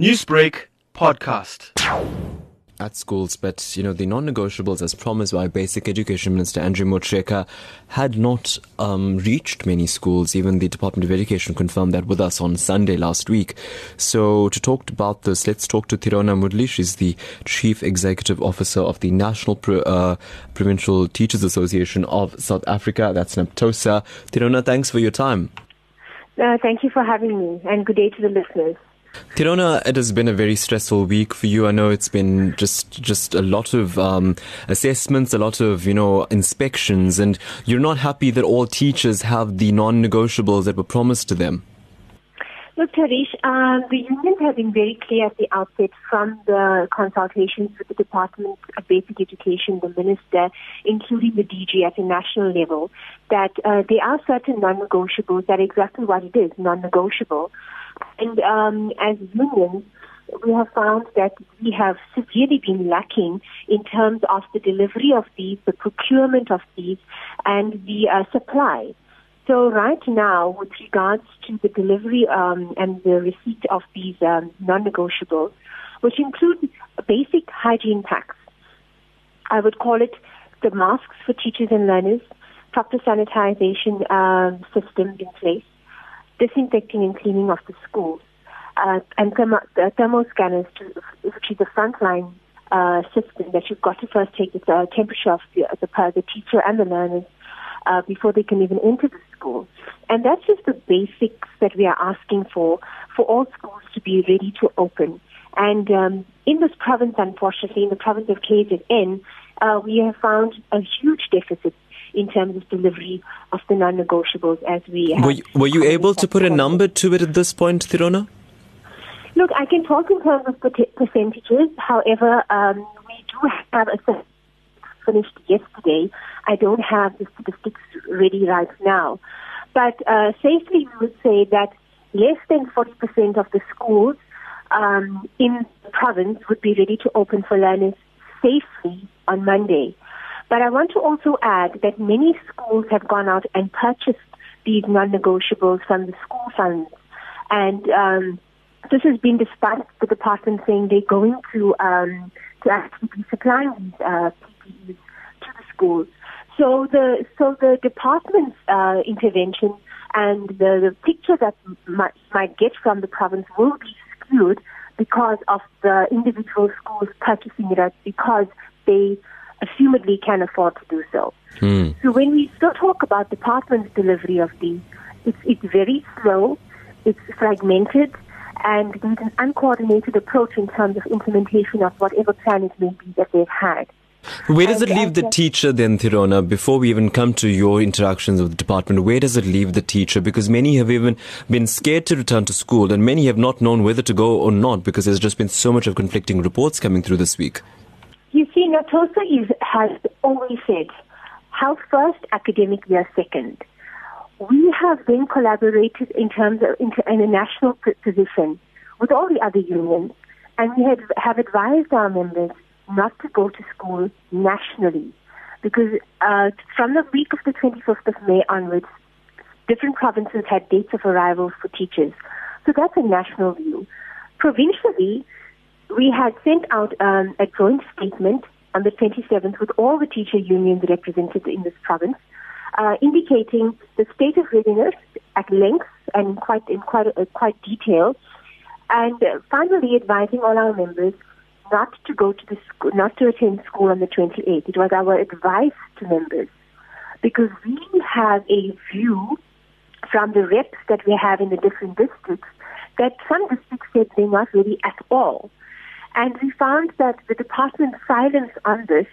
Newsbreak podcast. At schools, but you know the non-negotiables, as promised by Basic Education Minister Angie Motshekga, had not um, reached many schools. Even the Department of Education confirmed that with us on Sunday last week. So to talk about this, let's talk to Thirona Moodley. She's the Chief Executive Officer of the National Pro, uh, Provincial Teachers Association of South Africa. That's NAPTOSA. Thirona, thanks for your time. Uh, thank you for having me, and good day to the listeners. Thirona, it has been a very stressful week for you. I know it's been just just a lot of um, assessments, a lot of you know inspections, and you're not happy that all teachers have the non-negotiables that were promised to them. Look, Taresh, um, the union has been very clear at the outset from the consultations with the Department of Basic Education, the minister, including the DG at a national level, that uh, there are certain non-negotiables that are exactly what it is, non-negotiable. And um, as unions, we have found that we have severely been lacking in terms of the delivery of these, the procurement of these, and the uh, supply. So right now, with regards to the delivery um, and the receipt of these um, non-negotiables, which include basic hygiene packs, I would call it the masks for teachers and learners, proper sanitization um, systems in place, disinfecting and cleaning of the schools, uh, and uh, thermal scanners, to, which is the frontline uh, system that you've got to first take the uh, temperature of the, the, the teacher and the learners uh, before they can even enter the school. And that's just the basics that we are asking for, for all schools to be ready to open. And um, in this province, unfortunately, in the province of KZN, uh, we have found a huge deficit in terms of delivery of the non-negotiables as we were you, were you able to put a number to it at this point, Thirona? Look, I can talk in terms of percentages. However, um, we do have a finished yesterday. I don't have the statistics ready right now. But uh, safely, we would say that less than 40% of the schools um, in the province would be ready to open for learners safely on Monday. But I want to also add that many schools have gone out and purchased these non-negotiables from the school funds. And um, this has been despite the department saying they're going to um, to actually be supplying these uh, PPEs to the schools. So the so the department's uh, intervention and the, the picture that might, might get from the province will be skewed because of the individual schools purchasing it because they assumedly can afford to do so. Hmm. So when we still talk about department's delivery of these, it's, it's very slow, it's fragmented, and there's an uncoordinated approach in terms of implementation of whatever plan it may be that they've had. Where does it leave the teacher then, Thirona? Before we even come to your interactions with the department, where does it leave the teacher? Because many have even been scared to return to school, and many have not known whether to go or not because there's just been so much of conflicting reports coming through this week. You see, NAPTOSA is, has always said, health first, academic year second. We have then collaborated in terms of in, in a national position with all the other unions, and we have, have advised our members not to go to school nationally because uh, from the week of the 25th of May onwards, different provinces had dates of arrival for teachers. So that's a national view. Provincially, we had sent out um, a joint statement on the 27th with all the teacher unions represented in this province, uh, indicating the state of readiness at length and quite in quite uh, quite detail, and uh, finally advising all our members not to go to the school, not to attend school on the 28th. It was our advice to members because we have a view from the reps that we have in the different districts that some districts said they're not ready at all. And we found that the department's silence on this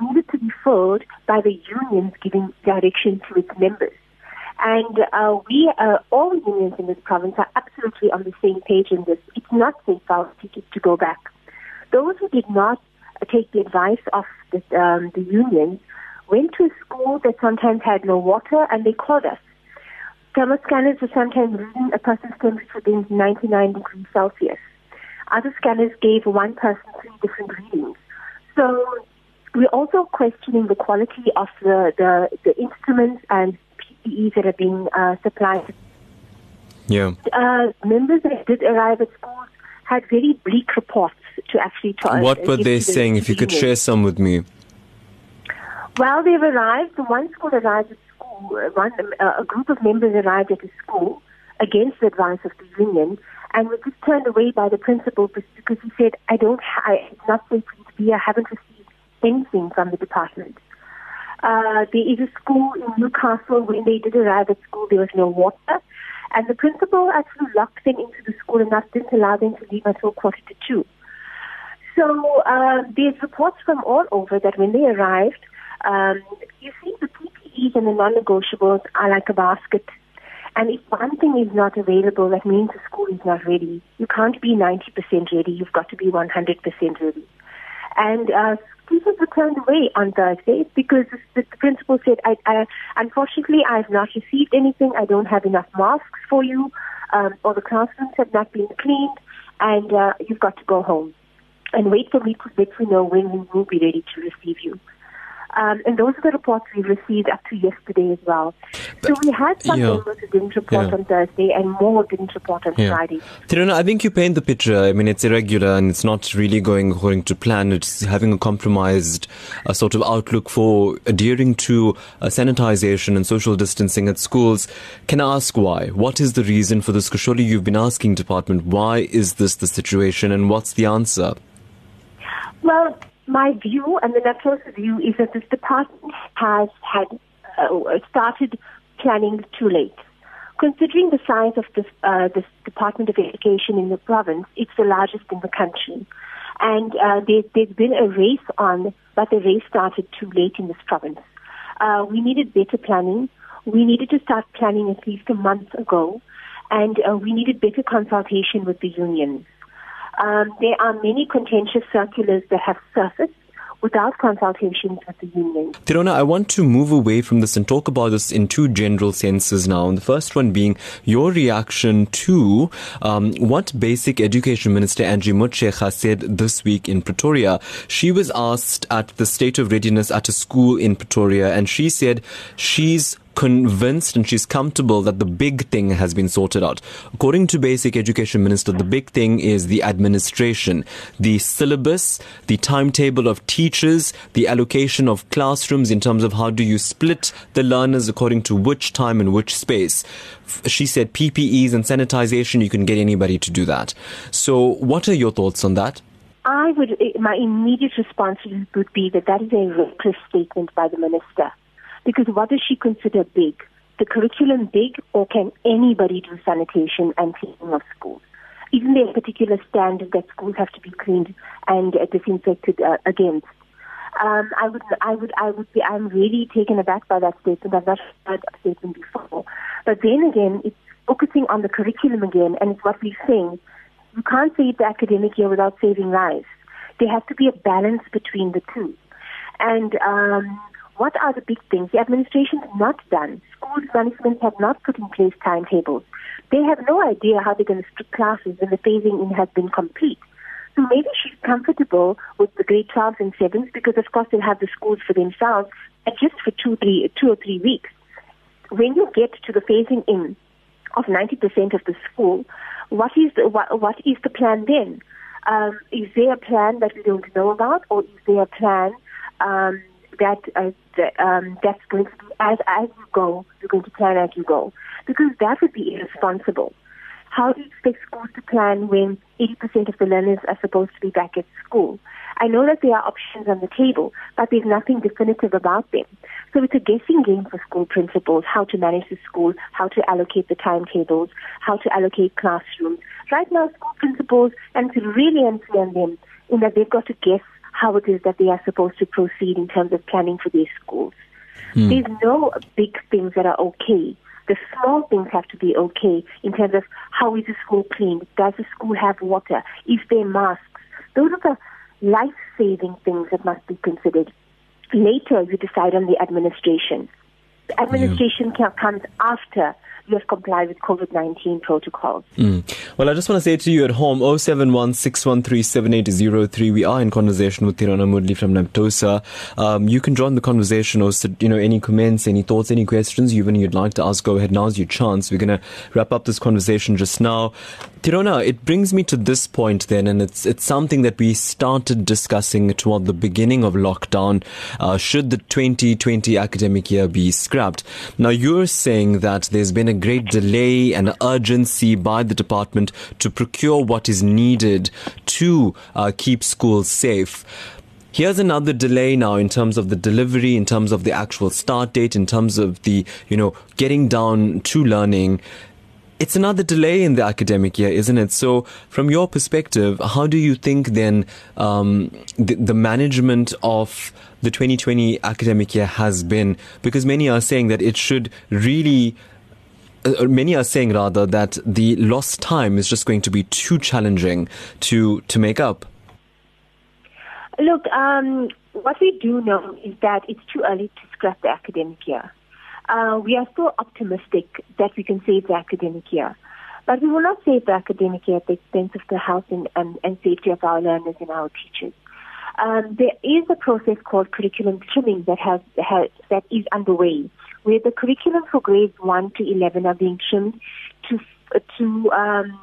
needed to be filled by the unions giving direction to its members. And uh, we, uh, all unions in this province, are absolutely on the same page in this. It's not safe for our to go back. Those who did not take the advice of the, um, the unions went to a school that sometimes had no water and they called us. Thermal scanners were sometimes reading a person's temperature being 99 degrees Celsius. Other scanners gave one person three different readings. So we're also questioning the quality of the, the, the instruments and PPEs that are being uh, supplied. Yeah. Uh, members that did arrive at schools had very bleak reports to actually try. What were they saying? If you could share some with me. Well, they've arrived. One school arrived at school. One, uh, a group of members arrived at a school against the advice of the union, and were just turned away by the principal because he said, "I don't. Ha- it's not safe to be. I haven't received anything from the department." Uh, there is a school in Newcastle. When they did arrive at school, there was no water. And the principal actually locked them into the school and that didn't allow them to leave until quarter to two. So uh, there's reports from all over that when they arrived, um, you see the PPEs and the non-negotiables are like a basket. And if one thing is not available, that means the school is not ready. You can't be 90% ready. You've got to be 100% ready. And uh, teachers were turned away on Thursday because the, the principal said, I, I, unfortunately, I have not received anything. I don't have enough masks for you, um, or the classrooms have not been cleaned, and uh, you've got to go home and wait for me to let you know when we will be ready to receive you. Um, and those are the reports we received up to yesterday as well. So we had some yeah. members who didn't report yeah. on Thursday and more didn't report on yeah. Friday. Thirona, I think you paint the picture. I mean, it's irregular and it's not really going according to plan. It's having a compromised uh, sort of outlook for adhering to uh, sanitization and social distancing at schools. Can I ask why? What is the reason for this? Because surely you've been asking department, why is this the situation and what's the answer? Well, my view and the NAPTOSA's view is that this department has had uh, started planning too late. Considering the size of this, uh, this Department of Education in the province, it's the largest in the country. And uh, there, has been a race on, but the race started too late in this province. Uh, we needed better planning. We needed to start planning at least a month ago. And uh, we needed better consultation with the unions. Um, there are many contentious circulars that have surfaced without consultations with the union. Thirona, I want to move away from this and talk about this in two general senses now. And the first one being your reaction to um, what Basic Education Minister Angie Motshekga said this week in Pretoria. She was asked at the state of readiness at a school in Pretoria, and she said she's convinced and she's comfortable that the big thing has been sorted out. According to Basic Education Minister, the big thing is the administration, the syllabus, the timetable of teachers, the allocation of classrooms in terms of how do you split the learners according to which time and which space. She said PPEs and sanitization, you can get anybody to do that. So what are your thoughts on that? I would, eh, my immediate response would be that that is a reckless statement by the minister. Because what does she consider big? The curriculum big, or can anybody do sanitation and cleaning of schools? Isn't there a particular standard that schools have to be cleaned and uh, disinfected uh, against? Um, I would, I would, I would be. I'm really taken aback by that statement. I've not heard that statement before. But then again, it's focusing on the curriculum again, and it's what we're saying. You can't save the academic year without saving lives. There has to be a balance between the two. And um, what are the big things? The administration has not done. Schools management have not put in place timetables. They have no idea how they're going to split classes when the phasing in has been complete. So maybe she's comfortable with the grade 12s and 7s because, of course, they'll have the schools for themselves just for two, three, two or three weeks. When you get to the phasing in of 90% of the school, what is the, what, what is the plan then? Um, is there a plan that we don't know about, or is there a plan um, that uh, um, that's going to be as as you go, you're going to plan as you go, because that would be irresponsible. How do you expect schools to plan when 80% of the learners are supposed to be back at school? I know that there are options on the table, but there's nothing definitive about them. So it's a guessing game for school principals, how to manage the school, how to allocate the timetables, how to allocate classrooms. Right now, school principals, and it's really unfair on them in that they've got to guess how it is that they are supposed to proceed in terms of planning for their schools. Mm. There's no big things that are okay. The small things have to be okay in terms of how is the school cleaned? Does the school have water? Is there masks? Those are the life-saving things that must be considered. Later, you decide on the administration. The administration yeah. comes after you have complied with COVID 19 protocols. Mm. Well, I just want to say to you at home 071 We are in conversation with Thirona Moodley from NAPTOSA. Um, you can join the conversation or, you know, any comments, any thoughts, any questions, even you'd like to ask, go ahead. Now's your chance. We're going to wrap up this conversation just now. Thirona, it brings me to this point then, and it's it's something that we started discussing toward the beginning of lockdown. Uh, should the 2020 academic year be scrapped? Now, you're saying that there's been a great delay and urgency by the department to procure what is needed to uh, keep schools safe. Here's another delay now in terms of the delivery, in terms of the actual start date, in terms of the, you know, getting down to learning it's another delay in the academic year, isn't it? So, from your perspective, how do you think then um, the, the, management of the 2020 academic year has been? Because many are saying that it should really. Uh, many are saying rather that the lost time is just going to be too challenging to to make up. Look, um, what we do know is that it's too early to scrap the academic year uh, we are still optimistic that we can save the academic year. But we will not save the academic year at the expense of the health and, and, and safety of our learners and our teachers. Um, there is a process called curriculum trimming that has, has that is underway, where the curriculum for grades one to eleven are being trimmed to to um,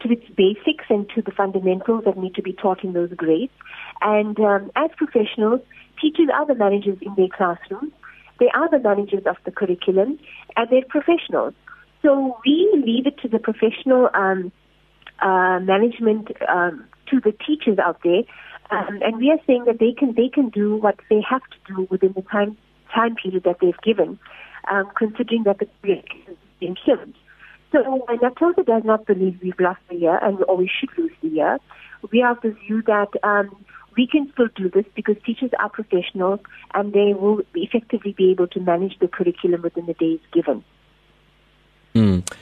to its basics and to the fundamentals that need to be taught in those grades. And um, as professionals, teachers are the managers in their classrooms. They are the managers of the curriculum and they're professionals. So we leave it to the professional um, uh, management um, to the teachers out there, um, and we are saying that they can they can do what they have to do within the time time period that they've given, um, considering that the curriculum is being killed. So when NAPTOSA does not believe we've lost the year and or we should lose the year, we have the view that um, we can still do this because teachers are professionals and they will effectively be able to manage the curriculum within the days given.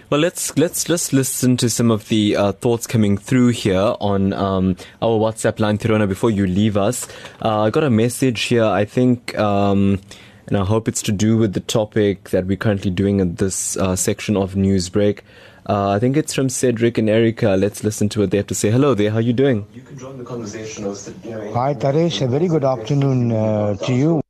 Well, let's let's just listen to some of the uh, thoughts coming through here on um, our WhatsApp line, Thirona. Before you leave us, uh, I got a message here. I think. Um, and I hope it's to do with the topic that we're currently doing in this uh, section of Newsbreak. Uh, I think it's from Cedric and Erica. Let's listen to what they have to say. Hello there. How are you doing? You can join the conversation. Hi, Taresh. A very good afternoon uh, to you.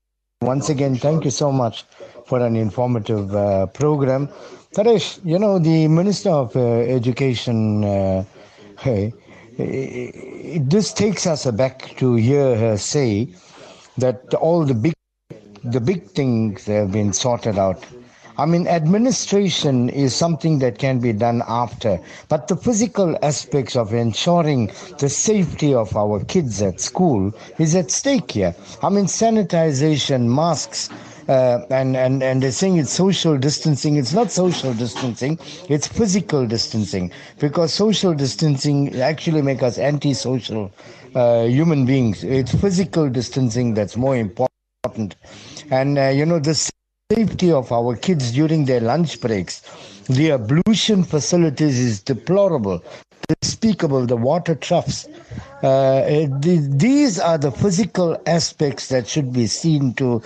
Once again, thank you so much for an informative uh, program. Taresh, you know, the Minister of uh, Education, uh, hey, this takes us back to hear her say that all the big the big things have been sorted out I mean, administration is something that can be done after, but the physical aspects of ensuring the safety of our kids at school is at stake here. I mean, sanitization, masks, uh, and, and, and they're saying it's social distancing. It's not social distancing, it's physical distancing because social distancing actually make us antisocial uh, human beings. It's physical distancing that's more important. And, uh, you know, the safety of our kids during their lunch breaks. The ablution facilities is deplorable, despicable, the water troughs. Uh, the, these are the physical aspects that should be seen to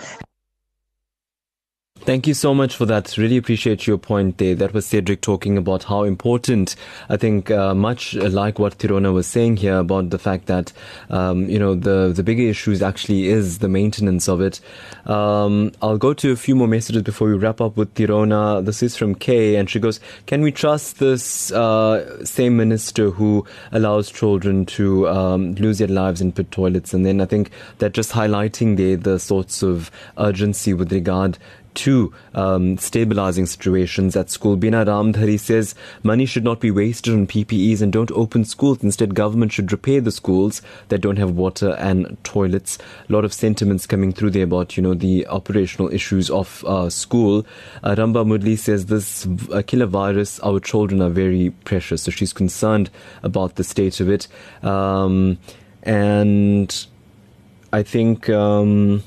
Thank you so much for that. Really appreciate your point there. That was Cedric talking about how important, I think, uh, much like what Thirona was saying here about the fact that, um, you know, the, the bigger issues actually is the maintenance of it. Um, I'll go to a few more messages before we wrap up with Thirona. This is from Kay, and she goes, Can we trust this uh, same minister who allows children to um, lose their lives in pit toilets? And then I think that just highlighting there the sorts of urgency with regard to um, stabilizing situations at school. Bina Ramdhari says money should not be wasted on PPEs and don't open schools. Instead, government should repair the schools that don't have water and toilets. A lot of sentiments coming through there about, you know, the operational issues of uh, school. Uh, Ramba Mudli says this uh, killer virus, our children are very precious. So she's concerned about the state of it. Um, and I think, um,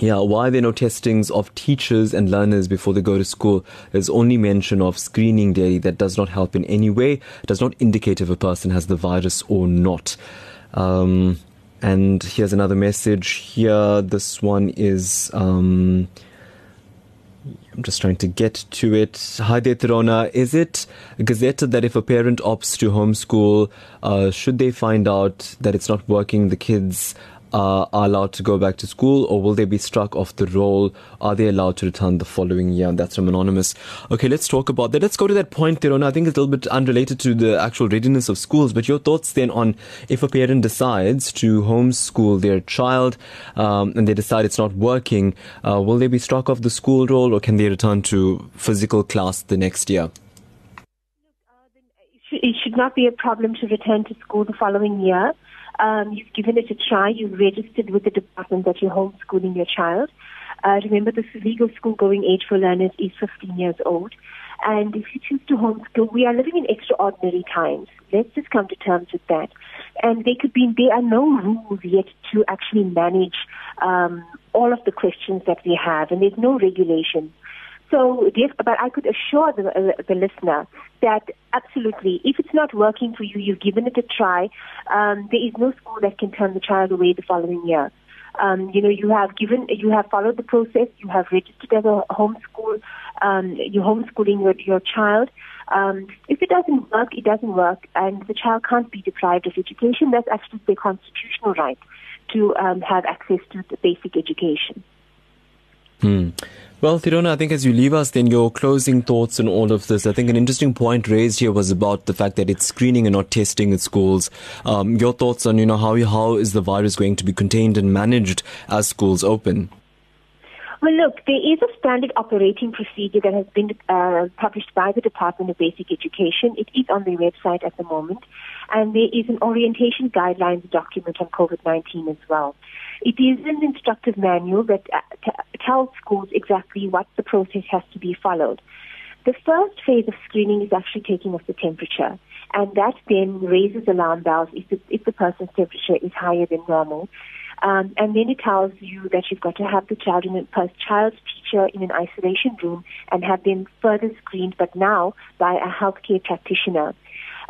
yeah, why there are no testings of teachers and learners before they go to school? There's only mention of screening daily that does not help in any way, does not indicate if a person has the virus or not. Um, and here's another message here. This one is. Um, I'm just trying to get to it. Hi there, Thirona. Is it gazetted that if a parent opts to homeschool, uh, should they find out that it's not working, the kids uh, are allowed to go back to school or will they be struck off the roll? Are they allowed to return the following year? That's from Anonymous. Okay, let's talk about that. Let's go to that point, Thirona. I think it's a little bit unrelated to the actual readiness of schools, but your thoughts then on if a parent decides to homeschool their child um, and they decide it's not working, uh, will they be struck off the school roll or can they return to physical class the next year? It should not be a problem to return to school the following year um, you've given it a try, you've registered with the department that you're homeschooling your child. Uh, remember, the legal school going age for learners is 15 years old. And if you choose to homeschool, we are living in extraordinary times. Let's just come to terms with that. And there could be, there are no rules yet to actually manage um, all of the questions that we have, and there's no regulation. So, but I could assure the, uh, the listener that absolutely, if it's not working for you, you've given it a try. Um, there is no school that can turn the child away the following year. Um, you know, you have given, you have followed the process, you have registered as a homeschool, um, you're homeschooling your, your child. Um, if it doesn't work, it doesn't work, and the child can't be deprived of education. That's actually their constitutional right to um, have access to basic education. Hmm. Well, Thirona, I think as you leave us, then your closing thoughts on all of this. I think an interesting point raised here was about the fact that it's screening and not testing at schools. Um, your thoughts on, you know, how how is the virus going to be contained and managed as schools open? Well, look, there is a standard operating procedure that has been uh, published by the Department of Basic Education. It is on their website at the moment. And there is an orientation guidelines document on COVID-19 as well. It is an instructive manual that uh, t- tells schools exactly what the process has to be followed. The first phase of screening is actually taking of the temperature, and that then raises alarm bells if the, if the person's temperature is higher than normal. Um, and then it tells you that you've got to have the child in a child's teacher in an isolation room and have them further screened, but now by a healthcare practitioner.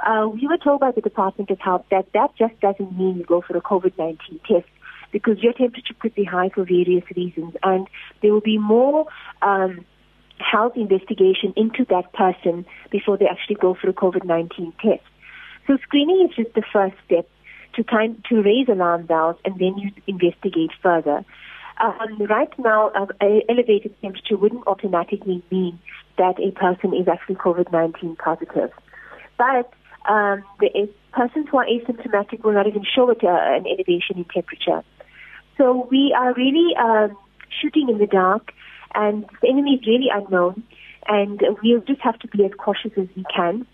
Uh, we were told by the Department of Health that that just doesn't mean you go for a COVID-19 test because your temperature could be high for various reasons, and there will be more um, health investigation into that person before they actually go for a COVID-19 test. So screening is just the first step to kind to raise alarm bells, and then you investigate further. Um, right now, uh, elevated temperature wouldn't automatically mean that a person is actually COVID-19 positive, but um, the persons who are asymptomatic will not even show it, uh, an elevation in temperature. So we are really um, shooting in the dark, and the enemy is really unknown, and we'll just have to be as cautious as we can,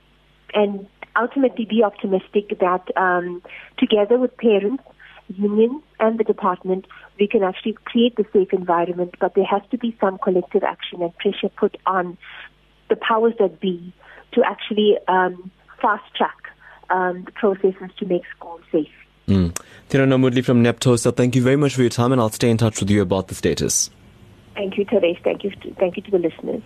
and ultimately be optimistic that um, together with parents, unions, and the department, we can actually create the safe environment. But there has to be some collective action and pressure put on the powers that be to actually um, fast track um, the processes to make schools safe. Mm. From NAPTOSA, thank you very much for your time and I'll stay in touch with you about the status. Thank you, Taresh. Thank you, to, thank you to the listeners.